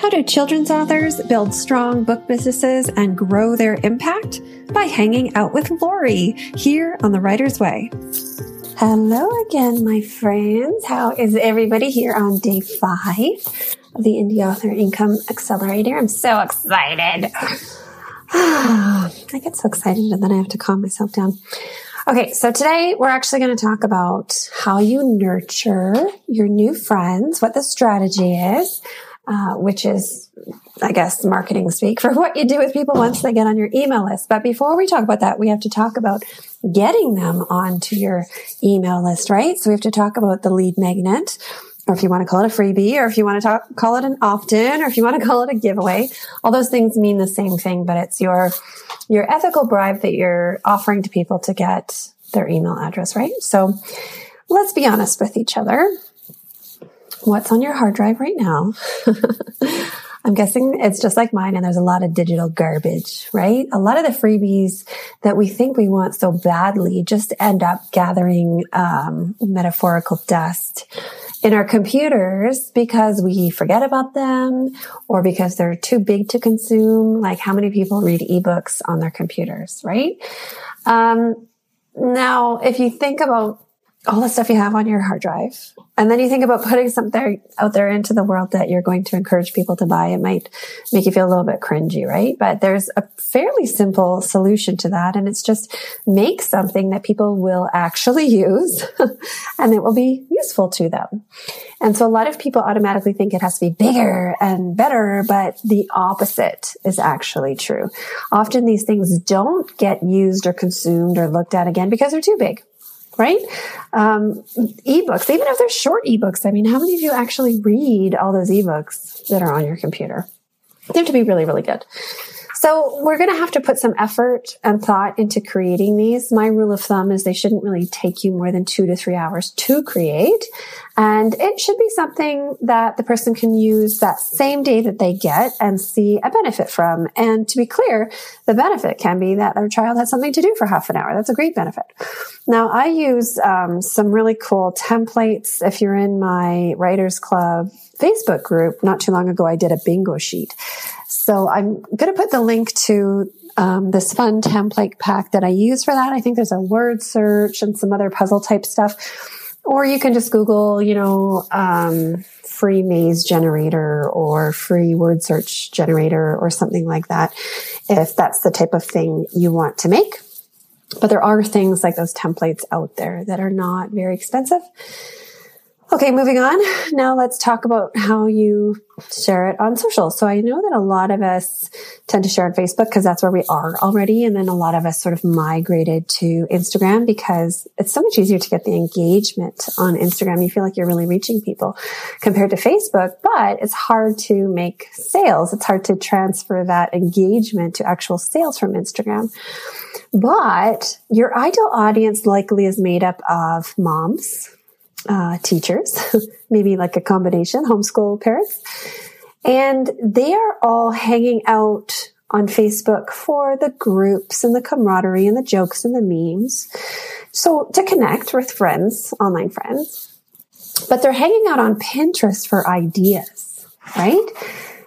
How do children's authors build strong book businesses and grow their impact? By hanging out with Lori here on The Writer's Way. Hello again, my friends. How is everybody here on day five of the Indie Author Income Accelerator? I'm so excited. I get so excited and then I have to calm myself down. Okay, so today we're actually going to talk about how you nurture your new friends, what the strategy is, uh, which is, I guess, marketing speak for what you do with people once they get on your email list. But before we talk about that, we have to talk about getting them onto your email list, right? So we have to talk about the lead magnet, or if you want to call it a freebie, or if you want to talk, call it an opt-in, or if you want to call it a giveaway. All those things mean the same thing, but it's your, your ethical bribe that you're offering to people to get their email address, right? So let's be honest with each other what's on your hard drive right now. I'm guessing it's just like mine and there's a lot of digital garbage, right? A lot of the freebies that we think we want so badly just end up gathering um, metaphorical dust in our computers because we forget about them or because they're too big to consume. Like how many people read ebooks on their computers, right? Um, now, if you think about all the stuff you have on your hard drive. And then you think about putting something out there into the world that you're going to encourage people to buy. It might make you feel a little bit cringy, right? But there's a fairly simple solution to that. And it's just make something that people will actually use and it will be useful to them. And so a lot of people automatically think it has to be bigger and better, but the opposite is actually true. Often these things don't get used or consumed or looked at again because they're too big right? Um, ebooks, even if they're short ebooks, I mean, how many of you actually read all those ebooks that are on your computer? They have to be really, really good. So we're going to have to put some effort and thought into creating these. My rule of thumb is they shouldn't really take you more than two to three hours to create. And it should be something that the person can use that same day that they get and see a benefit from. And to be clear, the benefit can be that their child has something to do for half an hour. That's a great benefit. Now I use um, some really cool templates. If you're in my Writers Club Facebook group, not too long ago, I did a bingo sheet. So I'm going to put the link to um, this fun template pack that I use for that. I think there's a word search and some other puzzle type stuff. Or you can just Google, you know, um, free maze generator or free word search generator or something like that if that's the type of thing you want to make. But there are things like those templates out there that are not very expensive. Okay, moving on. Now let's talk about how you share it on social. So I know that a lot of us tend to share on Facebook because that's where we are already. And then a lot of us sort of migrated to Instagram because it's so much easier to get the engagement on Instagram. You feel like you're really reaching people compared to Facebook, but it's hard to make sales. It's hard to transfer that engagement to actual sales from Instagram. But your ideal audience likely is made up of moms uh, teachers, maybe like a combination, homeschool parents. And they are all hanging out on Facebook for the groups and the camaraderie and the jokes and the memes. So to connect with friends, online friends, but they're hanging out on Pinterest for ideas, right?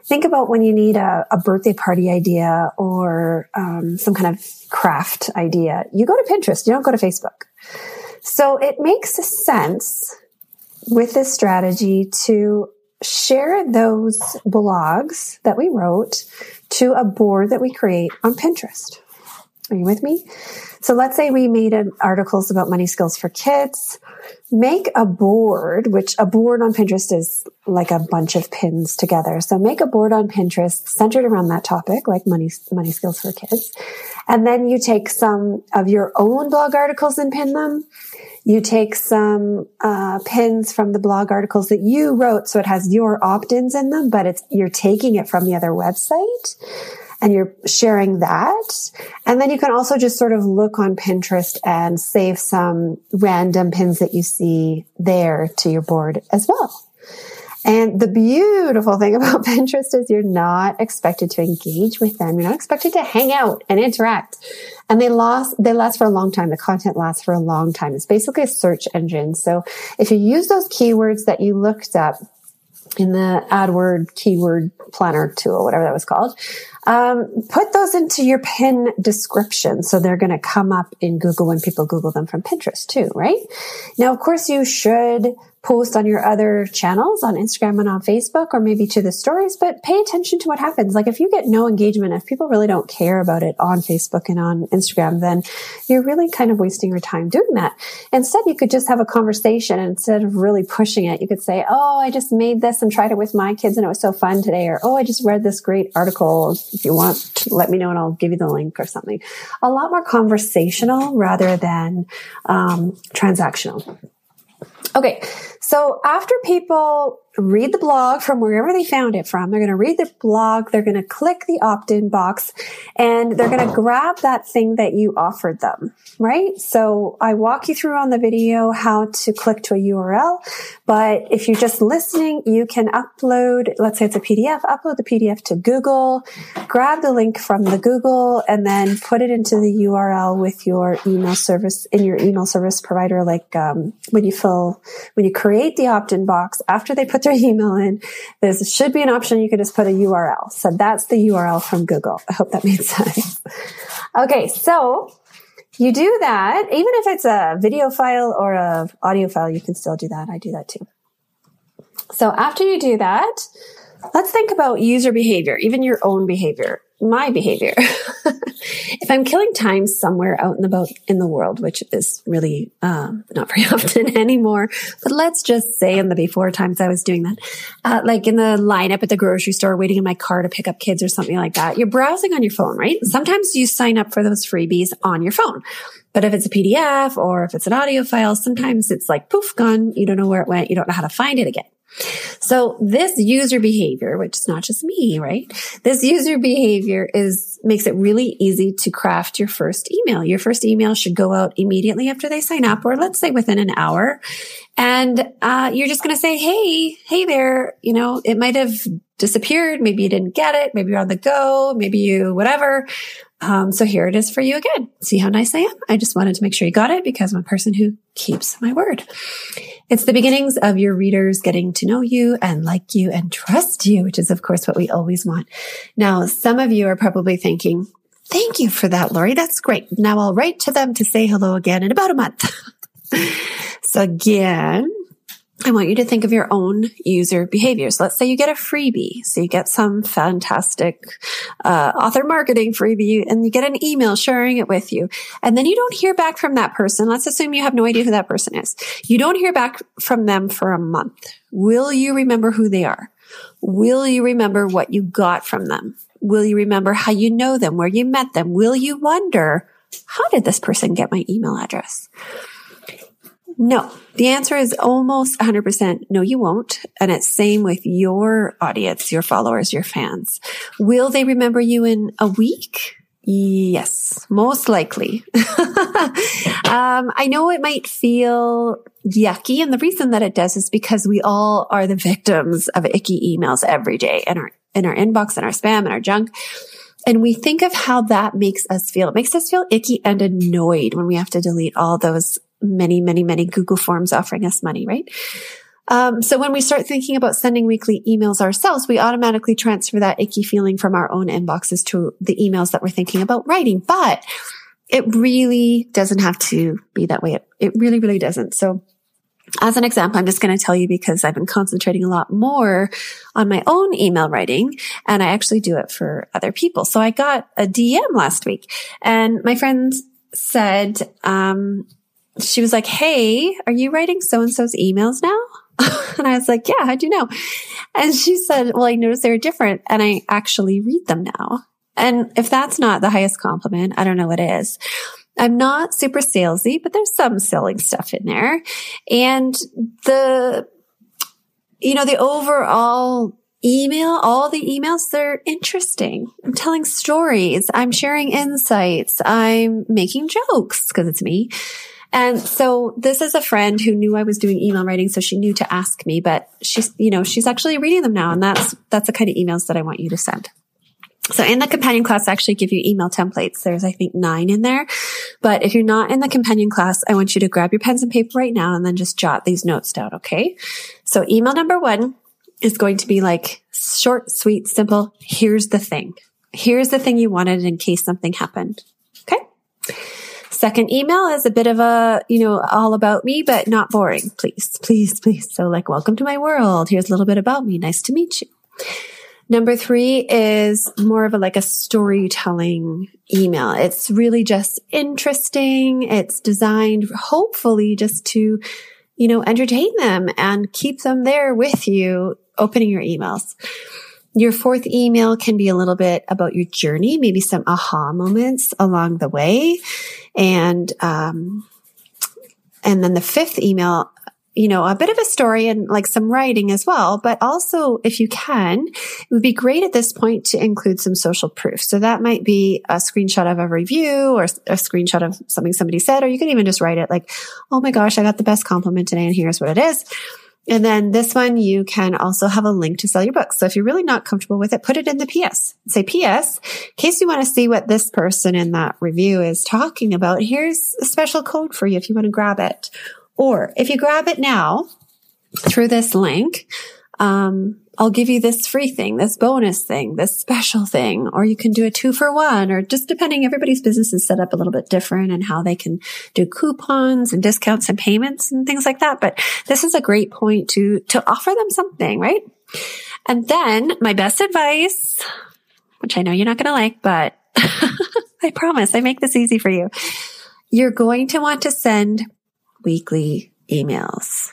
Think about when you need a, a birthday party idea or um, some kind of craft idea. You go to Pinterest, you don't go to Facebook. So it makes sense with this strategy to share those blogs that we wrote to a board that we create on Pinterest. Are you with me? So let's say we made articles about money skills for kids. Make a board, which a board on Pinterest is like a bunch of pins together. So make a board on Pinterest centered around that topic, like money, money skills for kids. And then you take some of your own blog articles and pin them. You take some uh, pins from the blog articles that you wrote, so it has your opt-ins in them, but it's you're taking it from the other website and you're sharing that. And then you can also just sort of look on Pinterest and save some random pins that you see there to your board as well. And the beautiful thing about Pinterest is you're not expected to engage with them. You're not expected to hang out and interact. And they last, they last for a long time. The content lasts for a long time. It's basically a search engine. So if you use those keywords that you looked up in the AdWord keyword planner tool, whatever that was called. Um, put those into your pin description. So they're going to come up in Google when people Google them from Pinterest too, right? Now, of course, you should post on your other channels on Instagram and on Facebook or maybe to the stories, but pay attention to what happens. Like if you get no engagement, if people really don't care about it on Facebook and on Instagram, then you're really kind of wasting your time doing that. Instead, you could just have a conversation instead of really pushing it, you could say, Oh, I just made this and tried it with my kids and it was so fun today. Or, Oh, I just read this great article. If you want, let me know and I'll give you the link or something. A lot more conversational rather than um, transactional. Okay. So after people read the blog from wherever they found it from. They're going to read the blog. They're going to click the opt-in box and they're going to grab that thing that you offered them, right? So I walk you through on the video how to click to a URL. But if you're just listening, you can upload, let's say it's a PDF, upload the PDF to Google, grab the link from the Google and then put it into the URL with your email service in your email service provider. Like, um, when you fill, when you create the opt-in box after they put their email in, there should be an option you can just put a URL. So that's the URL from Google. I hope that made sense. okay, so you do that, even if it's a video file or a audio file, you can still do that. I do that too. So after you do that, let's think about user behavior, even your own behavior my behavior. if I'm killing time somewhere out and about in the world, which is really um, not very often anymore, but let's just say in the before times I was doing that, uh, like in the lineup at the grocery store, waiting in my car to pick up kids or something like that, you're browsing on your phone, right? Sometimes you sign up for those freebies on your phone. But if it's a PDF or if it's an audio file, sometimes it's like poof, gone. You don't know where it went. You don't know how to find it again. So this user behavior, which is not just me, right? This user behavior is, makes it really easy to craft your first email. Your first email should go out immediately after they sign up, or let's say within an hour. And, uh, you're just going to say, Hey, hey there, you know, it might have disappeared. Maybe you didn't get it. Maybe you're on the go. Maybe you, whatever. Um, so here it is for you again. See how nice I am? I just wanted to make sure you got it because I'm a person who keeps my word. It's the beginnings of your readers getting to know you and like you and trust you, which is of course what we always want. Now, some of you are probably thinking, thank you for that, Lori. That's great. Now I'll write to them to say hello again in about a month. so again, I want you to think of your own user behaviors. Let's say you get a freebie. So you get some fantastic uh, author marketing freebie and you get an email sharing it with you. And then you don't hear back from that person. Let's assume you have no idea who that person is. You don't hear back from them for a month. Will you remember who they are? Will you remember what you got from them? Will you remember how you know them, where you met them? Will you wonder, how did this person get my email address? No, the answer is almost 100% no, you won't. And it's same with your audience, your followers, your fans. Will they remember you in a week? Yes, most likely. um, I know it might feel yucky. And the reason that it does is because we all are the victims of icky emails every day in our, in our inbox and our spam and our junk. And we think of how that makes us feel. It makes us feel icky and annoyed when we have to delete all those many, many, many Google Forms offering us money, right? Um, so when we start thinking about sending weekly emails ourselves, we automatically transfer that icky feeling from our own inboxes to the emails that we're thinking about writing. But it really doesn't have to be that way. It, it really, really doesn't. So as an example, I'm just going to tell you because I've been concentrating a lot more on my own email writing and I actually do it for other people. So I got a DM last week and my friend said, um, she was like, Hey, are you writing so and so's emails now? and I was like, Yeah, how'd you know? And she said, Well, I noticed they're different and I actually read them now. And if that's not the highest compliment, I don't know what is. I'm not super salesy, but there's some selling stuff in there. And the, you know, the overall email, all the emails, they're interesting. I'm telling stories. I'm sharing insights. I'm making jokes because it's me. And so this is a friend who knew I was doing email writing. So she knew to ask me, but she's, you know, she's actually reading them now. And that's, that's the kind of emails that I want you to send. So in the companion class, I actually give you email templates. There's, I think, nine in there. But if you're not in the companion class, I want you to grab your pens and paper right now and then just jot these notes down. Okay. So email number one is going to be like short, sweet, simple. Here's the thing. Here's the thing you wanted in case something happened. Second email is a bit of a, you know, all about me, but not boring. Please, please, please. So like, welcome to my world. Here's a little bit about me. Nice to meet you. Number three is more of a like a storytelling email. It's really just interesting. It's designed hopefully just to, you know, entertain them and keep them there with you opening your emails. Your fourth email can be a little bit about your journey, maybe some aha moments along the way. And, um, and then the fifth email, you know, a bit of a story and like some writing as well. But also, if you can, it would be great at this point to include some social proof. So that might be a screenshot of a review or a screenshot of something somebody said, or you can even just write it like, Oh my gosh, I got the best compliment today and here's what it is. And then this one, you can also have a link to sell your book. So if you're really not comfortable with it, put it in the PS. Say PS, in case you want to see what this person in that review is talking about. Here's a special code for you if you want to grab it. Or if you grab it now through this link, um, I'll give you this free thing, this bonus thing, this special thing, or you can do a two for one, or just depending, everybody's business is set up a little bit different and how they can do coupons and discounts and payments and things like that. But this is a great point to, to offer them something, right? And then my best advice, which I know you're not going to like, but I promise I make this easy for you. You're going to want to send weekly emails.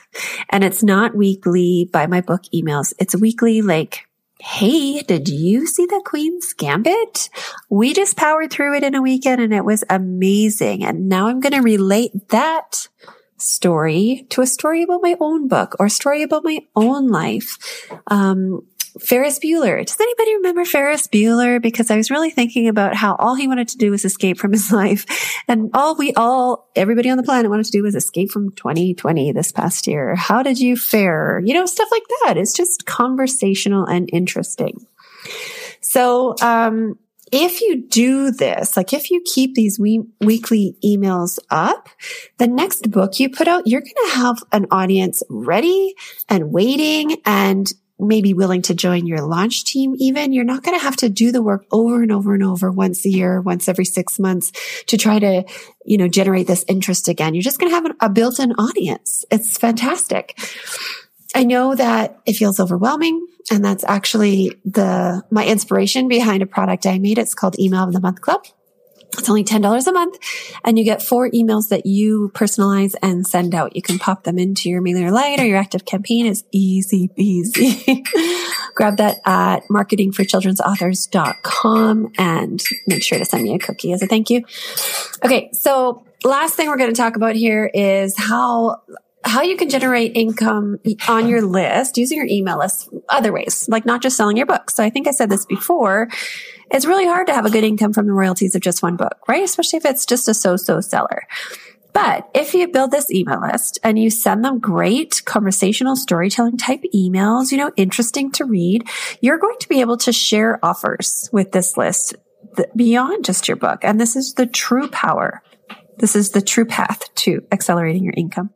And it's not weekly buy my book emails. It's weekly like, Hey, did you see the Queen's Gambit? We just powered through it in a weekend and it was amazing. And now I'm going to relate that story to a story about my own book or a story about my own life. Um, Ferris Bueller. Does anybody remember Ferris Bueller? Because I was really thinking about how all he wanted to do was escape from his life. And all we all, everybody on the planet wanted to do was escape from 2020 this past year. How did you fare? You know, stuff like that. It's just conversational and interesting. So, um, if you do this, like if you keep these we- weekly emails up, the next book you put out, you're going to have an audience ready and waiting and maybe willing to join your launch team even, you're not going to have to do the work over and over and over once a year, once every six months to try to, you know, generate this interest again. You're just going to have a built-in audience. It's fantastic. I know that it feels overwhelming and that's actually the, my inspiration behind a product I made. It's called Email of the Month Club. It's only $10 a month and you get four emails that you personalize and send out. You can pop them into your MailerLite or your ActiveCampaign. It's easy easy. Grab that at marketingforchildren'sauthors.com and make sure to send me a cookie as a thank you. Okay. So last thing we're going to talk about here is how how you can generate income on your list using your email list other ways, like not just selling your books. So I think I said this before it's really hard to have a good income from the royalties of just one book, right? Especially if it's just a so-so seller. But if you build this email list and you send them great conversational storytelling type emails, you know, interesting to read, you're going to be able to share offers with this list beyond just your book. And this is the true power. This is the true path to accelerating your income.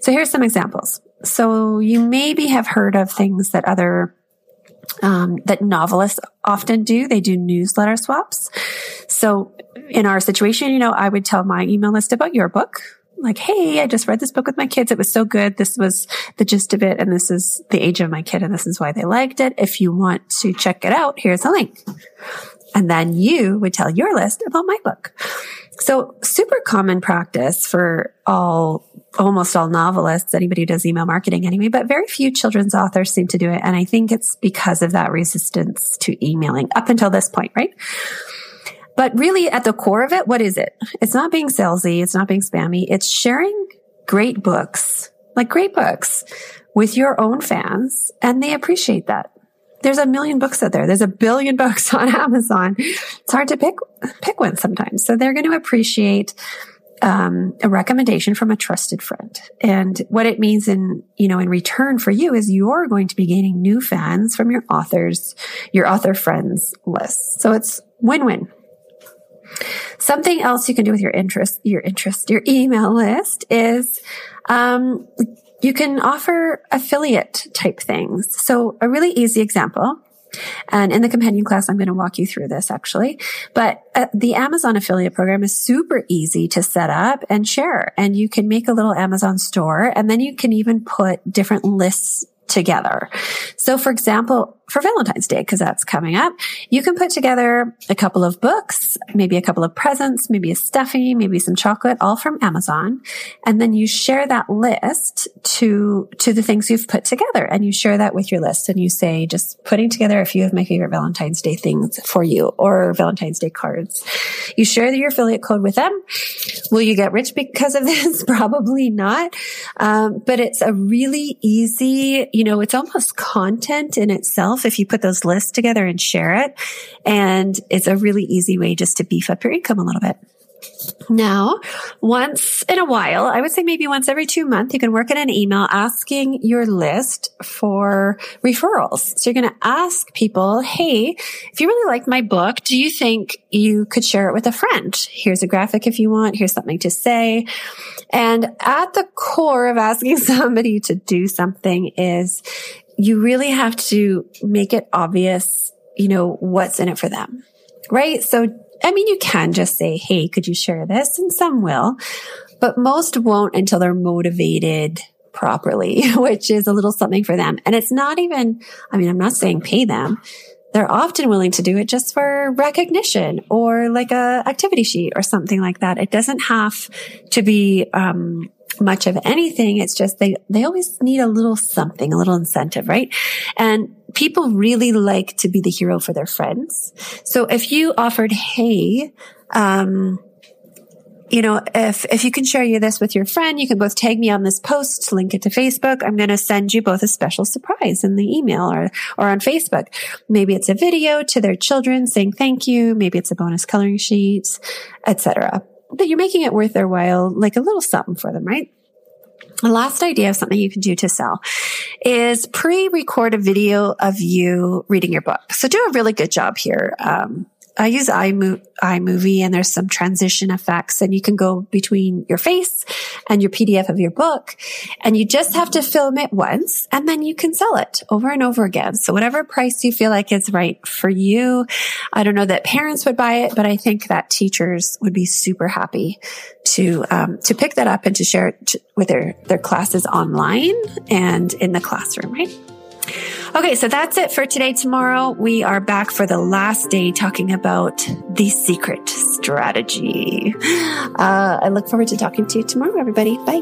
So here's some examples. So you maybe have heard of things that other um, that novelists often do. They do newsletter swaps. So in our situation, you know, I would tell my email list about your book. Like, hey, I just read this book with my kids. It was so good. This was the gist of it. And this is the age of my kid. And this is why they liked it. If you want to check it out, here's a link. And then you would tell your list about my book. So super common practice for all, almost all novelists, anybody who does email marketing anyway, but very few children's authors seem to do it. And I think it's because of that resistance to emailing up until this point, right? But really at the core of it, what is it? It's not being salesy. It's not being spammy. It's sharing great books, like great books with your own fans. And they appreciate that there's a million books out there. There's a billion books on Amazon. It's hard to pick pick one sometimes. So they're going to appreciate um, a recommendation from a trusted friend. And what it means in, you know, in return for you is you're going to be gaining new fans from your authors, your author friends list. So it's win-win. Something else you can do with your interest, your interest, your email list is, um, you can offer affiliate type things. So a really easy example and in the companion class, I'm going to walk you through this actually. But uh, the Amazon affiliate program is super easy to set up and share. And you can make a little Amazon store and then you can even put different lists together. So for example, for Valentine's Day, because that's coming up, you can put together a couple of books, maybe a couple of presents, maybe a stuffy, maybe some chocolate, all from Amazon. And then you share that list to, to the things you've put together and you share that with your list and you say, just putting together a few of my favorite Valentine's Day things for you or Valentine's Day cards. You share your affiliate code with them. Will you get rich because of this? Probably not. Um, but it's a really easy, you know, it's almost content in itself if you put those lists together and share it. And it's a really easy way just to beef up your income a little bit. Now, once in a while, I would say maybe once every two months, you can work in an email asking your list for referrals. So you're going to ask people, Hey, if you really liked my book, do you think you could share it with a friend? Here's a graphic if you want. Here's something to say. And at the core of asking somebody to do something is you really have to make it obvious, you know, what's in it for them. Right. So, I mean, you can just say, Hey, could you share this? And some will, but most won't until they're motivated properly, which is a little something for them. And it's not even, I mean, I'm not saying pay them. They're often willing to do it just for recognition or like a activity sheet or something like that. It doesn't have to be, um, much of anything. It's just they, they always need a little something, a little incentive, right? And people really like to be the hero for their friends. So if you offered, Hey, um, you know, if, if you can share you this with your friend, you can both tag me on this post, link it to Facebook. I'm going to send you both a special surprise in the email or, or on Facebook. Maybe it's a video to their children saying thank you. Maybe it's a bonus coloring sheet, etc but you're making it worth their while, like a little something for them, right? The last idea of something you can do to sell is pre-record a video of you reading your book. So do a really good job here. Um, I use iMovie and there's some transition effects and you can go between your face and your PDF of your book and you just have to film it once and then you can sell it over and over again. So whatever price you feel like is right for you. I don't know that parents would buy it, but I think that teachers would be super happy to, um, to pick that up and to share it with their, their classes online and in the classroom, right? Okay, so that's it for today. Tomorrow we are back for the last day talking about the secret strategy. Uh, I look forward to talking to you tomorrow, everybody. Bye.